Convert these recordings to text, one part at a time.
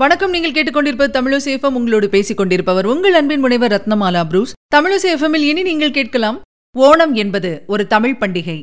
வணக்கம். நீங்கள் கேட்டுக்கொண்டிருப்பது தமிழசேஃபம் உங்களோடு பேசிக் கொண்டிருப்பவர் உங்கள் அன்பின் முனைவர் ரத்னமாலா புரூஸ். தமிழசேஃபமில் இனி நீங்கள் கேட்கலாம் ஓணம் என்பது ஒரு தமிழ் பண்டிகை.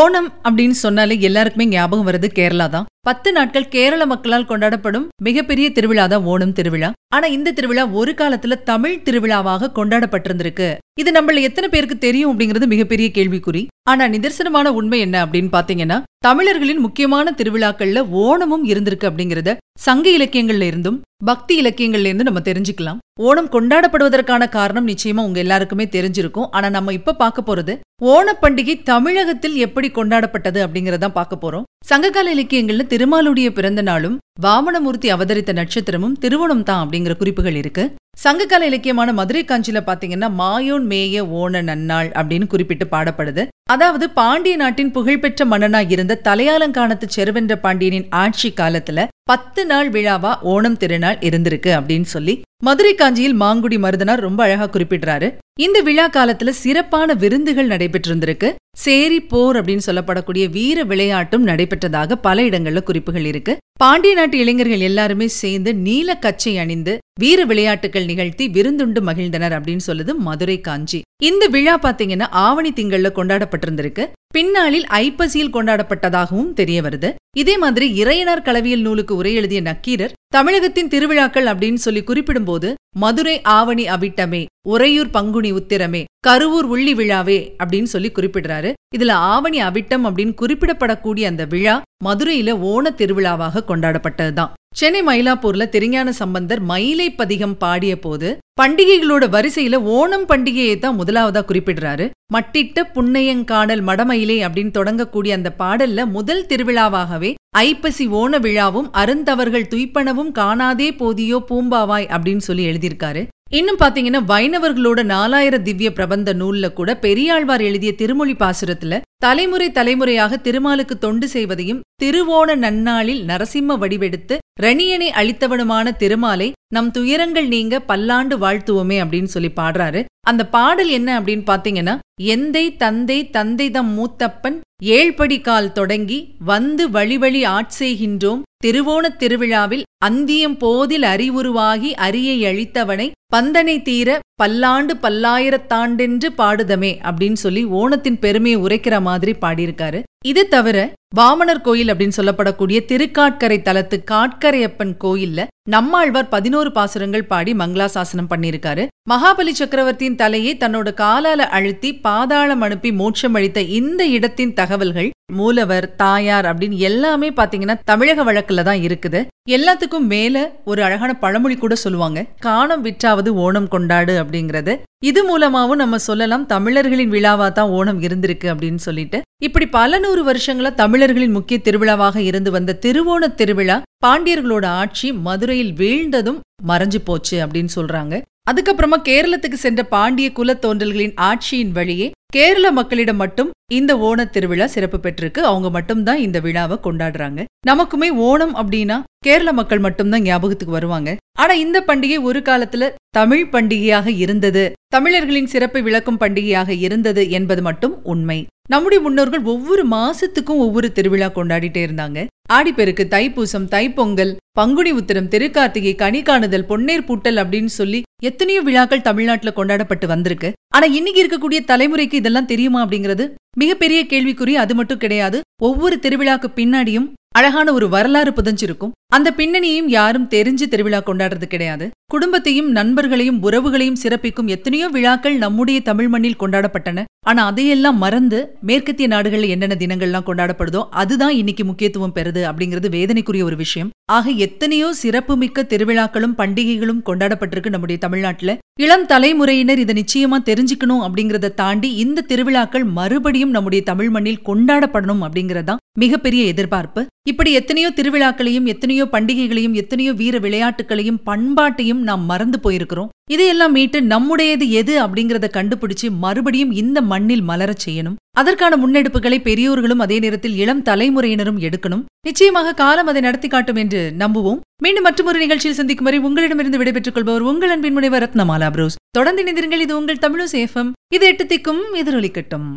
ஓணம் அப்படின்னு சொன்னாலே எல்லாருக்குமே ஞாபகம் வருது கேரளா தான். பத்து நாட்கள் கேரள மக்களால் கொண்டாடப்படும் மிகப்பெரிய திருவிழா தான் ஓணம் திருவிழா. ஆனா இந்த திருவிழா ஒரு காலத்துல தமிழ் திருவிழாவாக கொண்டாடப்பட்டிருந்திருக்கு. இது நம்மள எத்தனை பேருக்கு தெரியும் அப்படிங்கிறது மிகப்பெரிய கேள்விக்குறி. ஆனா நிதர்சனமான உண்மை என்ன அப்படின்னு பாத்தீங்கன்னா தமிழர்களின் முக்கியமான திருவிழாக்கள்ல ஓணமும் இருந்திருக்கு அப்படிங்கறத சங்க இலக்கியங்கள்ல இருந்தும் பக்தி இலக்கியங்கள்ல இருந்து நம்ம தெரிஞ்சுக்கலாம். ஓணம் கொண்டாடப்படுவதற்கான காரணம் நிச்சயமா உங்க எல்லாருக்குமே தெரிஞ்சிருக்கும். ஆனா நம்ம இப்ப பார்க்க போறது ஓணப்பண்டிகை தமிழகத்தில் எப்படி கொண்டாடப்பட்டது அப்படிங்கறதான் பார்க்க போறோம். சங்ககால இலக்கியங்கள்ல திருமாலுடைய பிறந்த நாளும் வாமனமூர்த்தி அவதரித்த நட்சத்திரமும் திருவோணம் தான் அப்படிங்கிற குறிப்புகள் இருக்கு. சங்ககால இலக்கியமான மதுரை காஞ்சியில பாத்தீங்கன்னா மாயோன் மேய ஓண நன்னாள் அப்படின்னு குறிப்பிட்டு பாடப்படுது. அதாவது பாண்டிய நாட்டின் புகழ்பெற்ற மன்னனா இருந்த தலையாலங்கானத்து செருவென்ற பாண்டியனின் ஆட்சி காலத்துல பத்து நாள் விழாவா ஓணம் திருநாள் இருந்திருக்கு அப்படின்னு சொல்லி மதுரை காஞ்சியில் மாங்குடி மருதனார் ரொம்ப அழகா குறிப்பிடுறாரு. இந்த விழா காலத்துல சிறப்பான விருந்துகள் நடைபெற்றிருந்திருக்கு. சேரி போர் அப்படின்னு சொல்லப்படக்கூடிய வீர விளையாட்டும் நடைபெற்றதாக பல இடங்கள்ல குறிப்புகள் இருக்கு. பாண்டிய நாட்டு இளைஞர்கள் எல்லாருமே சேர்ந்து நீல கச்சை அணிந்து வீர விளையாட்டுகள் நிகழ்த்தி விருந்துண்டு மகிழ்ந்தனர் அப்படின்னு சொல்லுது மதுரை காஞ்சி. இந்த விழா பாத்தீங்கன்னா ஆவணி திங்கள்ல கொண்டாடப்பட்டிருந்திருக்கு. பின்னாளில் ஐப்பசியில் கொண்டாடப்பட்டதாகவும் தெரிய வருது. இதே மாதிரி இறையனார் களவியல் நூலுக்கு உரை எழுதிய நக்கீரர் தமிழகத்தின் திருவிழாக்கள் அப்படின்னு சொல்லி குறிப்பிடும்போது மதுரை ஆவணி அவிட்டமே உறையூர் பங்குனி உத்திரமே கருவூர் உள்ளி விழாவே அப்படின்னு சொல்லி குறிப்பிடுறாரு. இதுல ஆவணி அவிட்டம் அப்படின்னு குறிப்பிடப்படக்கூடிய அந்த விழா மதுரையில ஓண திருவிழாவாக கொண்டாடப்பட்டதுதான். சென்னை மயிலாப்பூர்ல திருஞான சம்பந்தர் மயிலை பதிகம் பாடிய போது பண்டிகைகளோட வரிசையில ஓணம் பண்டிகையை தான் முதலாவதா குறிப்பிடுறாரு. மட்டிட்ட புன்னையங்காடல் மடமயிலே அப்படின்னு தொடங்கக்கூடிய அந்த பாடல்ல முதல் திருவிழாவாகவே ஐப்பசி ஓண விழாவும் அருந்தவர்கள் துய்ப்பனவும் காணாதே போதியோ பூம்பாவாய் அப்படின்னு சொல்லி எழுதியிருக்காரு. இன்னும் பாத்தீங்கன்னா வைணவர்களோட நாலாயிர திவ்ய பிரபந்த நூல்ல கூட பெரியாழ்வார் எழுதிய திருமொழி பாசுரத்துல தலைமுறை தலைமுறையாக திருமாலுக்கு தொண்டு செய்வதையும் திருவோண நன்னாளில் நரசிம்ம வடிவெடுத்து ரணியனை அளித்தவனுமான திருமாலை நம் துயரங்கள் நீங்க பல்லாண்டு வாழ்த்துவோமே அப்படின்னு சொல்லி பாடுறாரு. அந்த பாடல் என்ன அப்படின்னு பாத்தீங்கன்னா எந்தை தந்தை தந்தை தம் மூத்தப்பன் ஏழ்படி கால் தொடங்கி வந்து வழி வழி ஆட்செய்கின்றோம் திருவோணத் திருவிழாவில் அந்தியம் போதில் அறிவுருவாகி அரியை அழித்தவனை பந்தனை தீர பல்லாண்டு பல்லாயிரத்தாண்டென்று பாடுதமே அப்படின்னு சொல்லி ஓணத்தின் பெருமையை உரைக்கிற மாதிரி பாடியிருக்காரு. இது தவிர வாமனர் கோயில் அப்படின்னு சொல்லப்படக்கூடிய திருக்காட்கரை தலத்து காட்கரையப்பன் கோயில்ல நம்மாழ்வார் பதினோரு பாசுரங்கள் பாடி மங்களாசாசனம் பண்ணியிருக்காரு. மகாபலி சக்கரவர்த்தியின் தலையை தன்னோட காலால அழுத்தி பாதாளம் அனுப்பி மோட்சம் அளித்த இந்த இடத்தின் தகவல்கள் மூலவர் தாயார் அப்படின்னு எல்லாமே பாத்தீங்கன்னா தமிழக வழக்கில் தான் இருக்குது. எல்லாத்துக்கும் மேல ஒரு அழகான பழமொழி கூட சொல்லுவாங்க. காணம் விற்றாவது ஓணம் கொண்டாடு அப்படிங்கறது. இது மூலமாவும் நம்ம சொல்லலாம் தமிழர்களின் விழாவா தான் ஓணம் இருந்திருக்கு அப்படின்னு சொல்லிட்டு. இப்படி பல நூறு வருஷங்களா தமிழர்களின் முக்கிய திருவிழாவாக இருந்து வந்த திருவோண திருவிழா பாண்டியர்களோட ஆட்சி மதுரையில் வீழ்ந்ததும் மறைஞ்சு போச்சு அப்படின்னு சொல்றாங்க. அதுக்கப்புறமா கேரளத்துக்கு சென்ற பாண்டிய குல தோன்றல்களின் ஆட்சியின் வழியே கேரள மக்களிடம் மட்டும் இந்த ஓண திருவிழா சிறப்பு பெற்றிருக்கு. அவங்க மட்டும்தான் இந்த விழாவை கொண்டாடுறாங்க. நமக்குமே ஓணம் அப்படின்னா கேரள மக்கள் மட்டும்தான் ஞாபகத்துக்கு வருவாங்க. ஆனா இந்த பண்டிகை ஒரு காலத்துல தமிழ் பண்டிகையாக இருந்தது. தமிழர்களின் சிறப்பை விளக்கும் பண்டிகையாக இருந்தது என்பது மட்டும் உண்மை. நம்முடைய முன்னோர்கள் ஒவ்வொரு மாசத்துக்கும் ஒவ்வொரு திருவிழா கொண்டாடிட்டே இருந்தாங்க. ஆடிப்பெருக்கு தைப்பூசம் தைப்பொங்கல் பங்குனி உத்திரம் திருக்கார்த்திகை கனிக்காணுதல் பொன்னேர் பூட்டல் அப்படின்னு சொல்லி எத்தனையோ விழாக்கள் தமிழ்நாட்டுல கொண்டாடப்பட்டு வந்திருக்கு. ஆனா இன்னைக்கு இருக்கக்கூடிய தலைமுறைக்கு இதெல்லாம் தெரியுமா அப்படிங்கிறது மிகப்பெரிய கேள்விக்குறி அது மட்டும் கிடையாது. ஒவ்வொரு திருவிழாக்கு பின்னாடியும் அழகான ஒரு வரலாறு புதஞ்சிருக்கும். அந்த பின்னணியையும் யாரும் தெரிஞ்சு திருவிழா கொண்டாடுறது கிடையாது. குடும்பத்தையும் நண்பர்களையும் உறவுகளையும் சிறப்பிக்கும் எத்தனையோ விழாக்கள் நம்முடைய தமிழ் மண்ணில் கொண்டாடப்பட்டன. ஆனா அதையெல்லாம் மறந்து மேற்கத்திய நாடுகள்ல என்னென்ன தினங்கள்லாம் கொண்டாடப்படுதோ அதுதான் இன்னைக்கு முக்கியத்துவம் பெறுது அப்படிங்கிறது வேதனைக்குரிய ஒரு விஷயம். ஆக எத்தனையோ சிறப்புமிக்க திருவிழாக்களும் பண்டிகைகளும் கொண்டாடப்பட்டிருக்கு நம்முடைய தமிழ்நாட்டுல. இளம் தலைமுறையினர் இதை நிச்சயமா தெரிஞ்சுக்கணும் அப்படிங்கறத தாண்டி இந்த திருவிழாக்கள் மறுபடியும் நம்முடைய தமிழ் மண்ணில் கொண்டாடப்படணும் அப்படிங்கறதான் மிகப்பெரிய எதிர்பார்ப்பு. இப்படி எத்தனையோ திருவிழாக்களையும் எத்தனையோ பண்டிகைகளையும் எத்தனையோ வீர விளையாட்டுகளையும் பண்பாட்டையும் நாம் மறந்து போயிருக்கிறோம். இதையெல்லாம் மீட்டு நம்முடையது எது அப்படிங்கறத கண்டுபிடிச்சு மறுபடியும் இந்த மண்ணில் மலரச் செய்யணும். அதற்கான முன்னெடுப்புகளை பெரியோர்களும் அதே நேரத்தில் இளம் தலைமுறையினரும் எடுக்கணும். நிச்சயமாக காலம் அதை நடத்தி காட்டும் என்று நம்புவோம். மீண்டும் மற்றொரு நிகழ்ச்சியில் சந்திக்கும் வரை உங்களிடமிருந்து விடைபெற்றுக் கொள்பவர் உங்கள் அன்பின் முனைவர் ரத்னமாலா புரோஸ். தொடர்ந்து இணைந்திருங்கள். இது உங்கள் தமிழ் சேஃபம் இது எட்டு திக்கும் எதிரொலிக்கட்டும்.